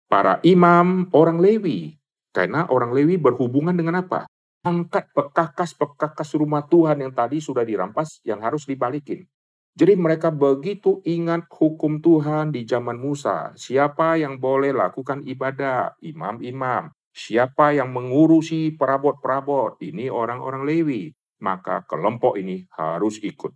Para imam orang Lewi, karena orang Lewi berhubungan dengan apa? Angkat pekakas-pekakas rumah Tuhan yang tadi sudah dirampas, yang harus dibalikin. Jadi mereka begitu ingat hukum Tuhan di zaman Musa. Siapa yang boleh lakukan ibadah? Imam-imam. Siapa yang mengurusi perabot-perabot? Ini orang-orang Lewi maka kelompok ini harus ikut.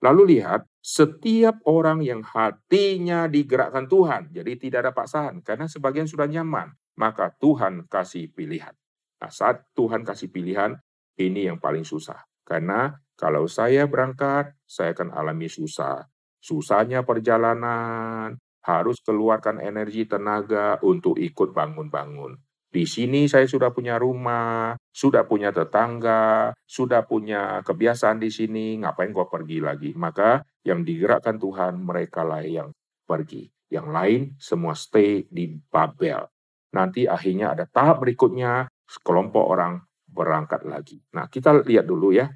Lalu lihat, setiap orang yang hatinya digerakkan Tuhan, jadi tidak ada paksaan, karena sebagian sudah nyaman, maka Tuhan kasih pilihan. Nah, saat Tuhan kasih pilihan, ini yang paling susah. Karena kalau saya berangkat, saya akan alami susah. Susahnya perjalanan, harus keluarkan energi tenaga untuk ikut bangun-bangun. Di sini saya sudah punya rumah, sudah punya tetangga, sudah punya kebiasaan di sini, ngapain gua pergi lagi? Maka yang digerakkan Tuhan, mereka lah yang pergi. Yang lain semua stay di Babel. Nanti akhirnya ada tahap berikutnya, sekelompok orang berangkat lagi. Nah, kita lihat dulu ya.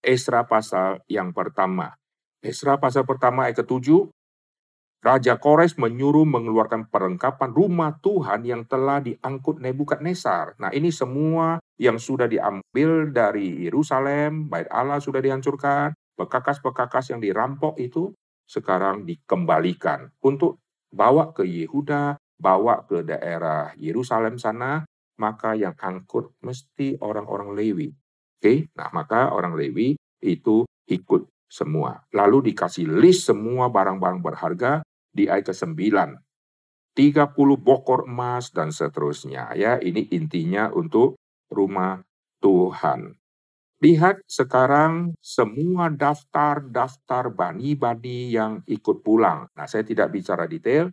Esra pasal yang pertama. Esra pasal pertama ayat ketujuh, Raja Kores menyuruh mengeluarkan perlengkapan rumah Tuhan yang telah diangkut Nebukadnezar. Nah, ini semua yang sudah diambil dari Yerusalem, bait Allah sudah dihancurkan, bekakas-bekakas yang dirampok itu sekarang dikembalikan untuk bawa ke Yehuda, bawa ke daerah Yerusalem sana, maka yang angkut mesti orang-orang Lewi. Oke, nah maka orang Lewi itu ikut semua. Lalu dikasih list semua barang-barang berharga di ayat ke-9. 30 bokor emas dan seterusnya ya. Ini intinya untuk rumah Tuhan. Lihat sekarang semua daftar-daftar bani-bani yang ikut pulang. Nah, saya tidak bicara detail.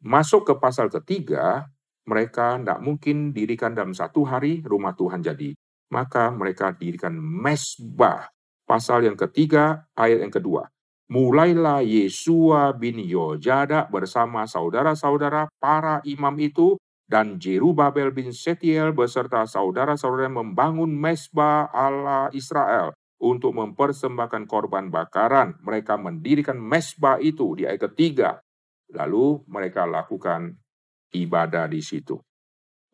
Masuk ke pasal ketiga, mereka tidak mungkin dirikan dalam satu hari rumah Tuhan jadi. Maka mereka dirikan mesbah. Pasal yang ketiga, ayat yang kedua mulailah Yesua bin Yojada bersama saudara-saudara para imam itu dan Jerubabel bin Setiel beserta saudara-saudara membangun mesbah Allah Israel untuk mempersembahkan korban bakaran. Mereka mendirikan mesbah itu di ayat ketiga. Lalu mereka lakukan ibadah di situ.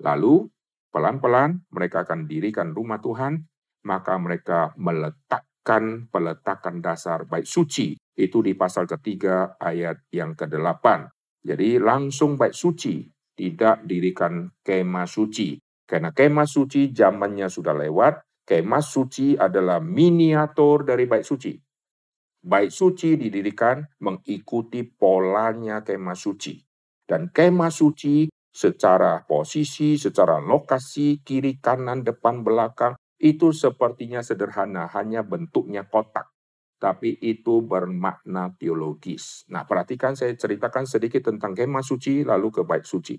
Lalu pelan-pelan mereka akan dirikan rumah Tuhan, maka mereka meletakkan peletakan dasar baik suci itu di pasal ketiga ayat yang ke-8. Jadi langsung bait suci, tidak dirikan kemah suci. Karena kemah suci zamannya sudah lewat, kemah suci adalah miniatur dari bait suci. Bait suci didirikan mengikuti polanya kemah suci. Dan kemah suci secara posisi, secara lokasi, kiri, kanan, depan, belakang, itu sepertinya sederhana, hanya bentuknya kotak tapi itu bermakna teologis. Nah, perhatikan saya ceritakan sedikit tentang kemah suci lalu ke bait suci.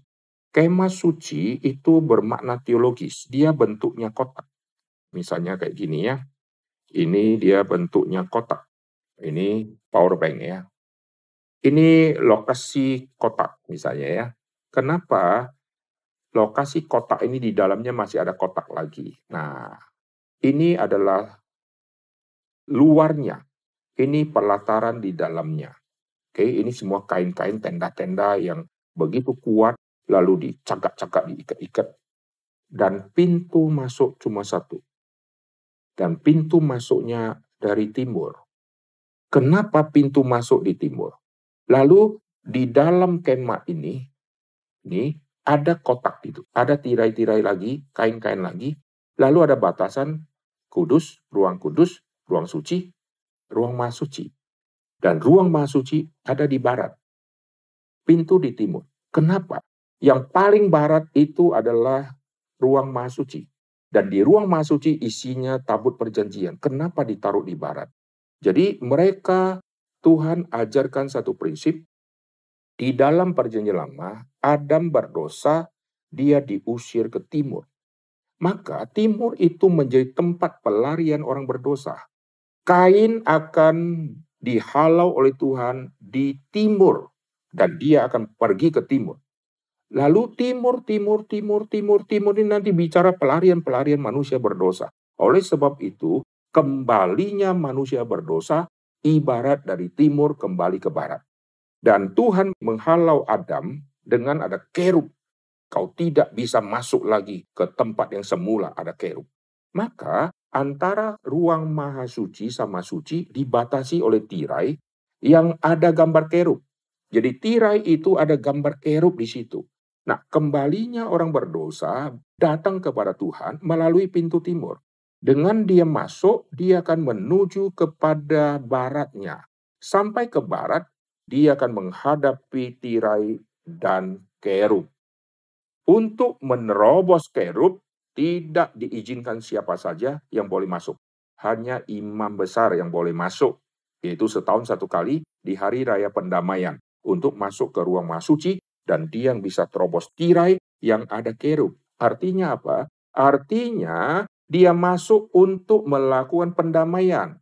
Kemah suci itu bermakna teologis. Dia bentuknya kotak. Misalnya kayak gini ya. Ini dia bentuknya kotak. Ini power bank ya. Ini lokasi kotak misalnya ya. Kenapa lokasi kotak ini di dalamnya masih ada kotak lagi? Nah, ini adalah luarnya ini pelataran di dalamnya. Oke, ini semua kain-kain tenda-tenda yang begitu kuat, lalu dicakak-cakak, diikat-ikat. Dan pintu masuk cuma satu. Dan pintu masuknya dari timur. Kenapa pintu masuk di timur? Lalu di dalam kemah ini, ini ada kotak itu, ada tirai-tirai lagi, kain-kain lagi, lalu ada batasan kudus, ruang kudus, ruang suci, ruang Mahasuci. Dan ruang Mahasuci ada di barat. Pintu di timur. Kenapa? Yang paling barat itu adalah ruang Mahasuci. Dan di ruang Mahasuci isinya tabut perjanjian. Kenapa ditaruh di barat? Jadi mereka Tuhan ajarkan satu prinsip di dalam perjanjian lama Adam berdosa dia diusir ke timur. Maka timur itu menjadi tempat pelarian orang berdosa. Kain akan dihalau oleh Tuhan di timur dan dia akan pergi ke timur. Lalu timur, timur, timur, timur, timur ini nanti bicara pelarian-pelarian manusia berdosa. Oleh sebab itu, kembalinya manusia berdosa ibarat dari timur kembali ke barat. Dan Tuhan menghalau Adam dengan ada kerub. Kau tidak bisa masuk lagi ke tempat yang semula ada kerub. Maka antara ruang maha suci sama suci dibatasi oleh tirai yang ada gambar kerub. Jadi tirai itu ada gambar kerub di situ. Nah, kembalinya orang berdosa datang kepada Tuhan melalui pintu timur. Dengan dia masuk, dia akan menuju kepada baratnya. Sampai ke barat, dia akan menghadapi tirai dan kerub. Untuk menerobos kerub, tidak diizinkan siapa saja yang boleh masuk. Hanya imam besar yang boleh masuk, yaitu setahun satu kali di hari raya pendamaian untuk masuk ke ruang masuci dan dia yang bisa terobos tirai yang ada kerub. Artinya apa? Artinya dia masuk untuk melakukan pendamaian.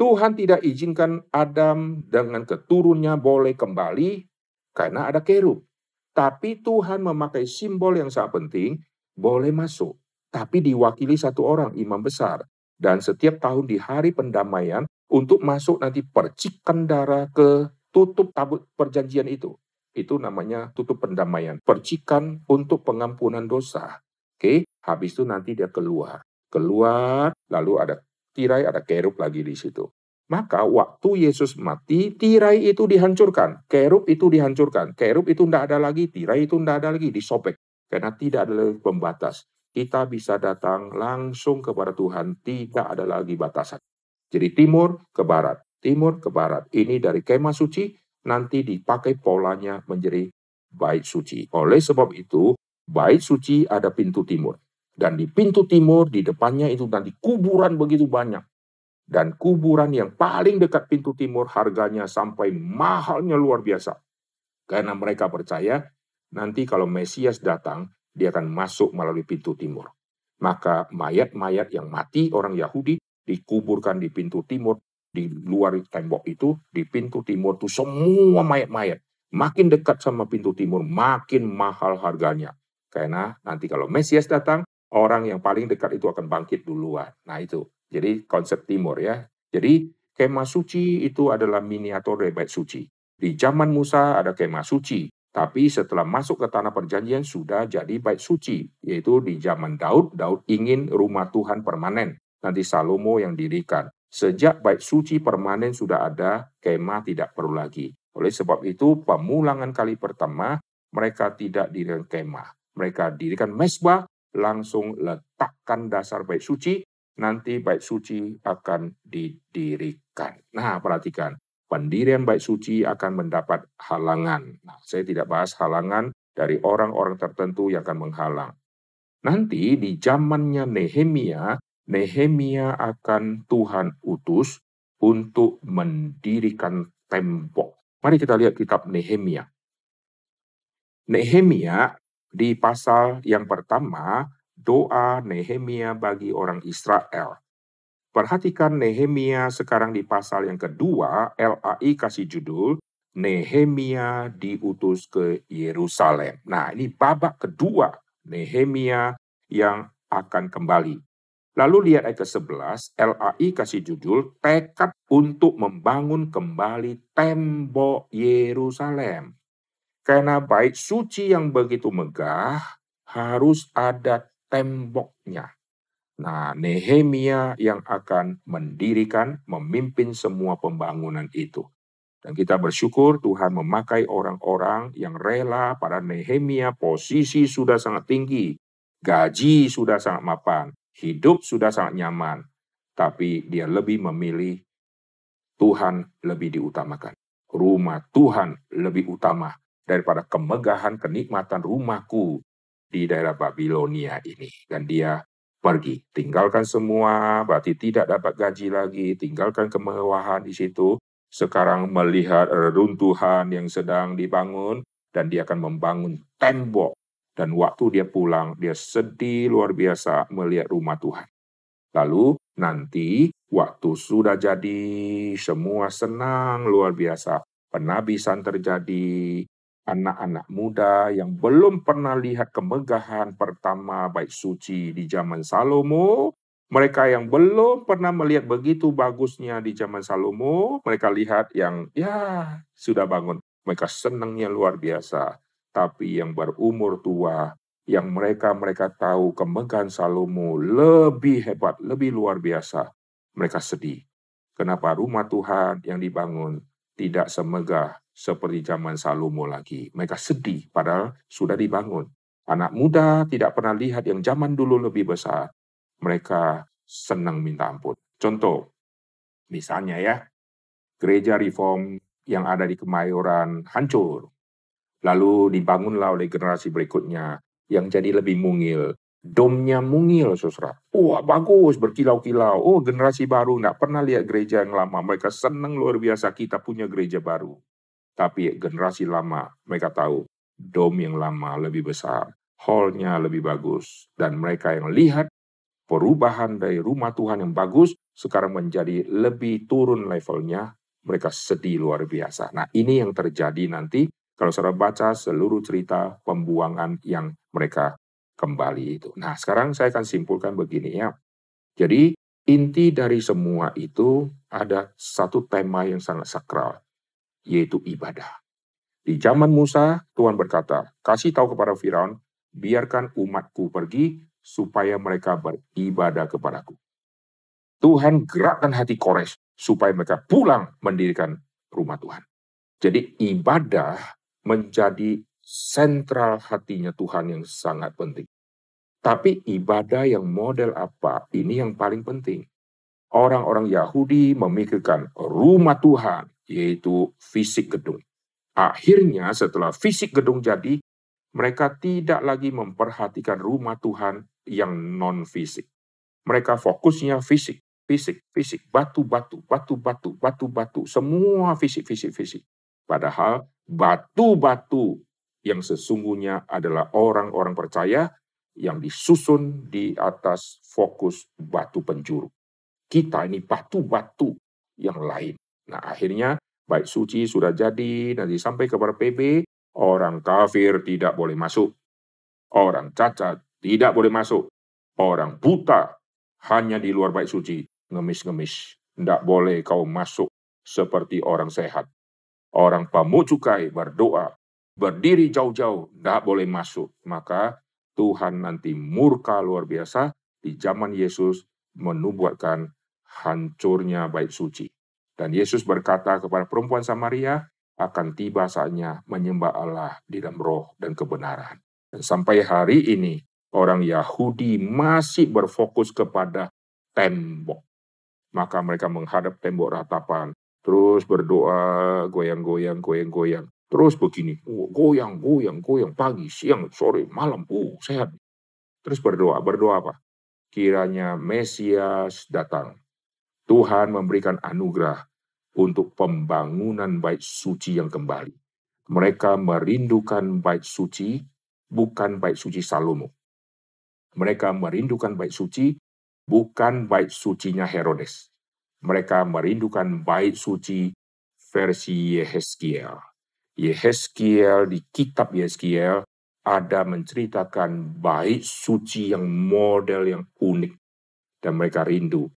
Tuhan tidak izinkan Adam dengan keturunnya boleh kembali karena ada kerub. Tapi Tuhan memakai simbol yang sangat penting, boleh masuk. Tapi diwakili satu orang, imam besar. Dan setiap tahun di hari pendamaian, untuk masuk nanti percikan darah ke tutup tabut perjanjian itu. Itu namanya tutup pendamaian. Percikan untuk pengampunan dosa. Oke, habis itu nanti dia keluar. Keluar, lalu ada tirai, ada kerub lagi di situ. Maka waktu Yesus mati, tirai itu dihancurkan, kerub itu dihancurkan, kerub itu tidak ada lagi, tirai itu tidak ada lagi, disobek. Karena tidak ada lagi pembatas. Kita bisa datang langsung kepada Tuhan, tidak ada lagi batasan. Jadi timur ke barat, timur ke barat. Ini dari kemah suci, nanti dipakai polanya menjadi bait suci. Oleh sebab itu, Bait suci ada pintu timur. Dan di pintu timur, di depannya itu nanti kuburan begitu banyak. Dan kuburan yang paling dekat pintu timur harganya sampai mahalnya luar biasa. Karena mereka percaya nanti kalau Mesias datang, dia akan masuk melalui pintu timur. Maka mayat-mayat yang mati orang Yahudi dikuburkan di pintu timur, di luar tembok itu, di pintu timur itu semua mayat-mayat. Makin dekat sama pintu timur, makin mahal harganya. Karena nanti kalau Mesias datang, orang yang paling dekat itu akan bangkit duluan. Nah itu, jadi konsep timur ya. Jadi kemah suci itu adalah miniatur dari bait suci. Di zaman Musa ada kemah suci, tapi setelah masuk ke tanah perjanjian sudah jadi bait suci, yaitu di zaman Daud, Daud ingin rumah Tuhan permanen. Nanti Salomo yang dirikan. Sejak bait suci permanen sudah ada, kemah tidak perlu lagi. Oleh sebab itu, pemulangan kali pertama mereka tidak dirikan kemah mereka dirikan mesbah, langsung letakkan dasar bait suci, nanti bait suci akan didirikan. Nah, perhatikan, pendirian bait suci akan mendapat halangan. Nah, saya tidak bahas halangan dari orang-orang tertentu yang akan menghalang. Nanti di zamannya Nehemia, Nehemia akan Tuhan utus untuk mendirikan tembok. Mari kita lihat kitab Nehemia. Nehemia di pasal yang pertama, doa Nehemia bagi orang Israel. Perhatikan Nehemia sekarang di pasal yang kedua, LAI kasih judul Nehemia diutus ke Yerusalem. Nah, ini babak kedua Nehemia yang akan kembali. Lalu lihat ayat ke-11, LAI kasih judul tekad untuk membangun kembali tembok Yerusalem. Karena bait suci yang begitu megah harus ada temboknya. Nah, Nehemia yang akan mendirikan, memimpin semua pembangunan itu. Dan kita bersyukur Tuhan memakai orang-orang yang rela pada Nehemia posisi sudah sangat tinggi, gaji sudah sangat mapan, hidup sudah sangat nyaman, tapi dia lebih memilih Tuhan lebih diutamakan. Rumah Tuhan lebih utama daripada kemegahan kenikmatan rumahku di daerah Babilonia ini. Dan dia pergi, tinggalkan semua, berarti tidak dapat gaji lagi, tinggalkan kemewahan di situ. Sekarang melihat runtuhan yang sedang dibangun, dan dia akan membangun tembok. Dan waktu dia pulang, dia sedih luar biasa melihat rumah Tuhan. Lalu nanti waktu sudah jadi, semua senang luar biasa. Penabisan terjadi, anak-anak muda yang belum pernah lihat kemegahan pertama baik suci di zaman Salomo, Mereka yang belum pernah melihat begitu bagusnya di zaman Salomo, mereka lihat yang ya sudah bangun. Mereka senangnya luar biasa. Tapi yang berumur tua, yang mereka mereka tahu kemegahan Salomo lebih hebat, lebih luar biasa. Mereka sedih. Kenapa rumah Tuhan yang dibangun tidak semegah seperti zaman Salomo lagi. Mereka sedih padahal sudah dibangun. Anak muda tidak pernah lihat yang zaman dulu lebih besar mereka senang minta ampun. Contoh, misalnya ya, gereja reform yang ada di Kemayoran hancur. Lalu dibangunlah oleh generasi berikutnya yang jadi lebih mungil. Domnya mungil, saudara. Wah, bagus, berkilau-kilau. Oh, generasi baru, nggak pernah lihat gereja yang lama. Mereka senang luar biasa kita punya gereja baru. Tapi generasi lama, mereka tahu dom yang lama lebih besar, hallnya lebih bagus. Dan mereka yang lihat perubahan dari rumah Tuhan yang bagus sekarang menjadi lebih turun levelnya, mereka sedih luar biasa. Nah, ini yang terjadi nanti kalau saudara baca seluruh cerita pembuangan yang mereka kembali itu. Nah, sekarang saya akan simpulkan begini ya. Jadi, inti dari semua itu ada satu tema yang sangat sakral, yaitu ibadah. Di zaman Musa, Tuhan berkata, kasih tahu kepada Firaun, biarkan umatku pergi supaya mereka beribadah kepadaku. Tuhan gerakkan hati Kores supaya mereka pulang mendirikan rumah Tuhan. Jadi ibadah menjadi sentral hatinya Tuhan yang sangat penting. Tapi ibadah yang model apa? Ini yang paling penting. Orang-orang Yahudi memikirkan rumah Tuhan, yaitu fisik gedung. Akhirnya setelah fisik gedung jadi, mereka tidak lagi memperhatikan rumah Tuhan yang non-fisik. Mereka fokusnya fisik, fisik, fisik, batu-batu, batu-batu, batu-batu, semua fisik, fisik, fisik. Padahal batu-batu yang sesungguhnya adalah orang-orang percaya yang disusun di atas fokus batu penjuru. Kita ini batu-batu yang lain. Nah akhirnya baik suci sudah jadi, nanti sampai kepada PB, Orang kafir tidak boleh masuk. Orang cacat tidak boleh masuk. Orang buta hanya di luar bait suci. Ngemis-ngemis. Tidak boleh kau masuk seperti orang sehat. Orang pamucukai berdoa. Berdiri jauh-jauh. Tidak boleh masuk. Maka Tuhan nanti murka luar biasa di zaman Yesus menubuatkan hancurnya bait suci. Dan Yesus berkata kepada perempuan Samaria, akan tiba saatnya menyembah Allah di dalam roh dan kebenaran. Dan sampai hari ini, orang Yahudi masih berfokus kepada tembok. Maka mereka menghadap tembok ratapan, terus berdoa, goyang-goyang, goyang-goyang. Terus begini, oh, goyang, goyang, goyang, pagi, siang, sore, malam, uh, sehat. Terus berdoa, berdoa apa? Kiranya Mesias datang. Tuhan memberikan anugerah untuk pembangunan bait suci yang kembali. Mereka merindukan bait suci, bukan bait suci Salomo. Mereka merindukan bait suci, bukan bait sucinya Herodes. Mereka merindukan bait suci versi Yehezkiel. Yehezkiel di kitab Yehezkiel ada menceritakan bait suci yang model yang unik. Dan mereka rindu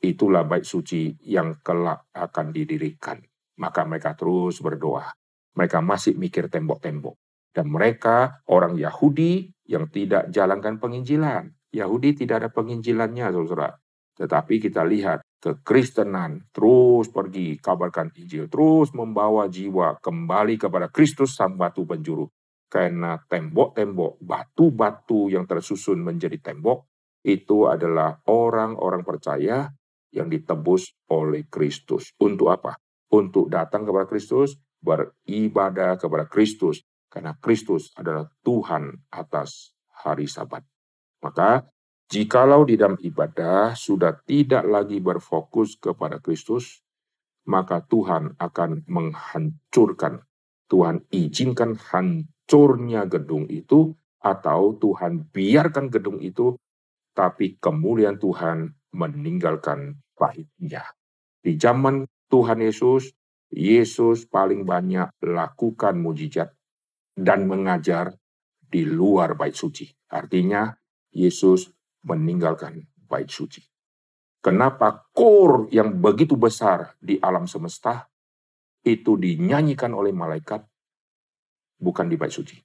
itulah bait suci yang kelak akan didirikan. Maka mereka terus berdoa. Mereka masih mikir tembok-tembok. Dan mereka orang Yahudi yang tidak jalankan penginjilan. Yahudi tidak ada penginjilannya, saudara. Tetapi kita lihat kekristenan terus pergi kabarkan Injil, terus membawa jiwa kembali kepada Kristus sang batu penjuru. Karena tembok-tembok, batu-batu yang tersusun menjadi tembok, itu adalah orang-orang percaya yang ditebus oleh Kristus. Untuk apa? Untuk datang kepada Kristus, beribadah kepada Kristus. Karena Kristus adalah Tuhan atas hari sabat. Maka, jikalau di dalam ibadah sudah tidak lagi berfokus kepada Kristus, maka Tuhan akan menghancurkan. Tuhan izinkan hancurnya gedung itu, atau Tuhan biarkan gedung itu, tapi kemuliaan Tuhan meninggalkan pahitnya. Di zaman Tuhan Yesus, Yesus paling banyak lakukan mujizat dan mengajar di luar bait suci. Artinya, Yesus meninggalkan bait suci. Kenapa kor yang begitu besar di alam semesta itu dinyanyikan oleh malaikat bukan di bait suci,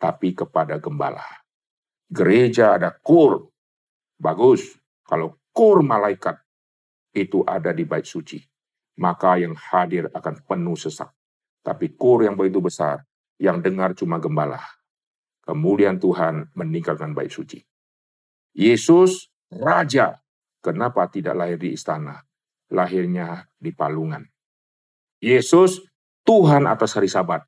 tapi kepada gembala. Gereja ada kor, bagus. Kalau kor malaikat itu ada di bait suci, maka yang hadir akan penuh sesak. Tapi kor yang begitu besar, yang dengar cuma gembala. Kemudian Tuhan meninggalkan bait suci. Yesus, Raja, kenapa tidak lahir di istana? Lahirnya di palungan. Yesus, Tuhan atas hari sabat.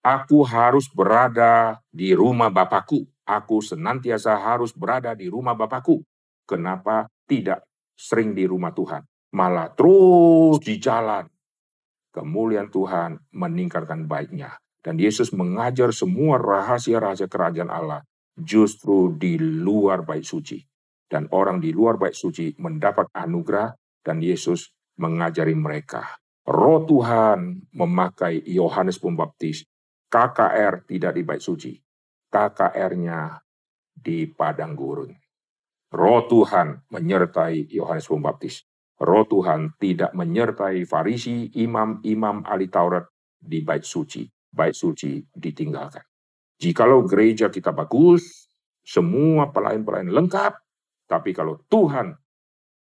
Aku harus berada di rumah Bapakku. Aku senantiasa harus berada di rumah Bapakku. Kenapa tidak sering di rumah Tuhan? Malah terus di jalan. Kemuliaan Tuhan meningkatkan baiknya. Dan Yesus mengajar semua rahasia-rahasia kerajaan Allah justru di luar bait suci. Dan orang di luar bait suci mendapat anugerah dan Yesus mengajari mereka. Roh Tuhan memakai Yohanes Pembaptis. KKR tidak di bait suci. KKR-nya di padang gurun. Roh Tuhan menyertai Yohanes Pembaptis. Roh Tuhan tidak menyertai Farisi, imam-imam ahli Taurat di bait suci bait suci ditinggalkan. Jikalau gereja kita bagus, semua pelayan-pelayan lengkap, tapi kalau Tuhan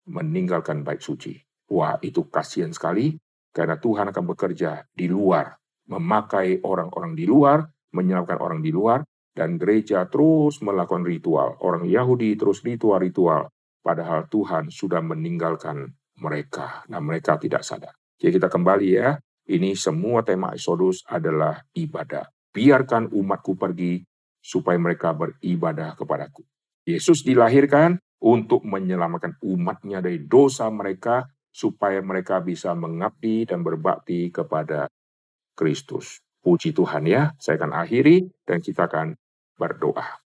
meninggalkan bait suci, wah itu kasihan sekali, karena Tuhan akan bekerja di luar, memakai orang-orang di luar, menyelamatkan orang di luar, dan gereja terus melakukan ritual. Orang Yahudi terus ritual-ritual, padahal Tuhan sudah meninggalkan mereka, dan mereka tidak sadar. Jadi kita kembali ya, ini semua tema Exodus adalah ibadah. Biarkan umatku pergi supaya mereka beribadah kepadaku. Yesus dilahirkan untuk menyelamatkan umatnya dari dosa mereka supaya mereka bisa mengabdi dan berbakti kepada Kristus. Puji Tuhan ya, saya akan akhiri dan kita akan berdoa.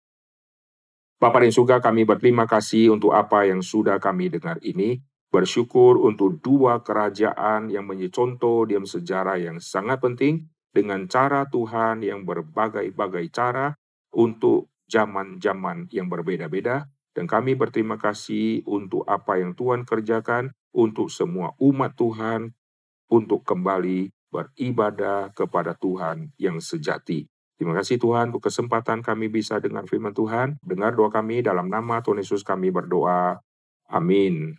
Bapak dan surga kami berterima kasih untuk apa yang sudah kami dengar ini bersyukur untuk dua kerajaan yang menjadi contoh diam sejarah yang sangat penting dengan cara Tuhan yang berbagai-bagai cara untuk zaman-zaman yang berbeda-beda dan kami berterima kasih untuk apa yang Tuhan kerjakan untuk semua umat Tuhan untuk kembali beribadah kepada Tuhan yang sejati. Terima kasih Tuhan untuk kesempatan kami bisa dengar firman Tuhan. Dengar doa kami dalam nama Tuhan Yesus kami berdoa. Amin.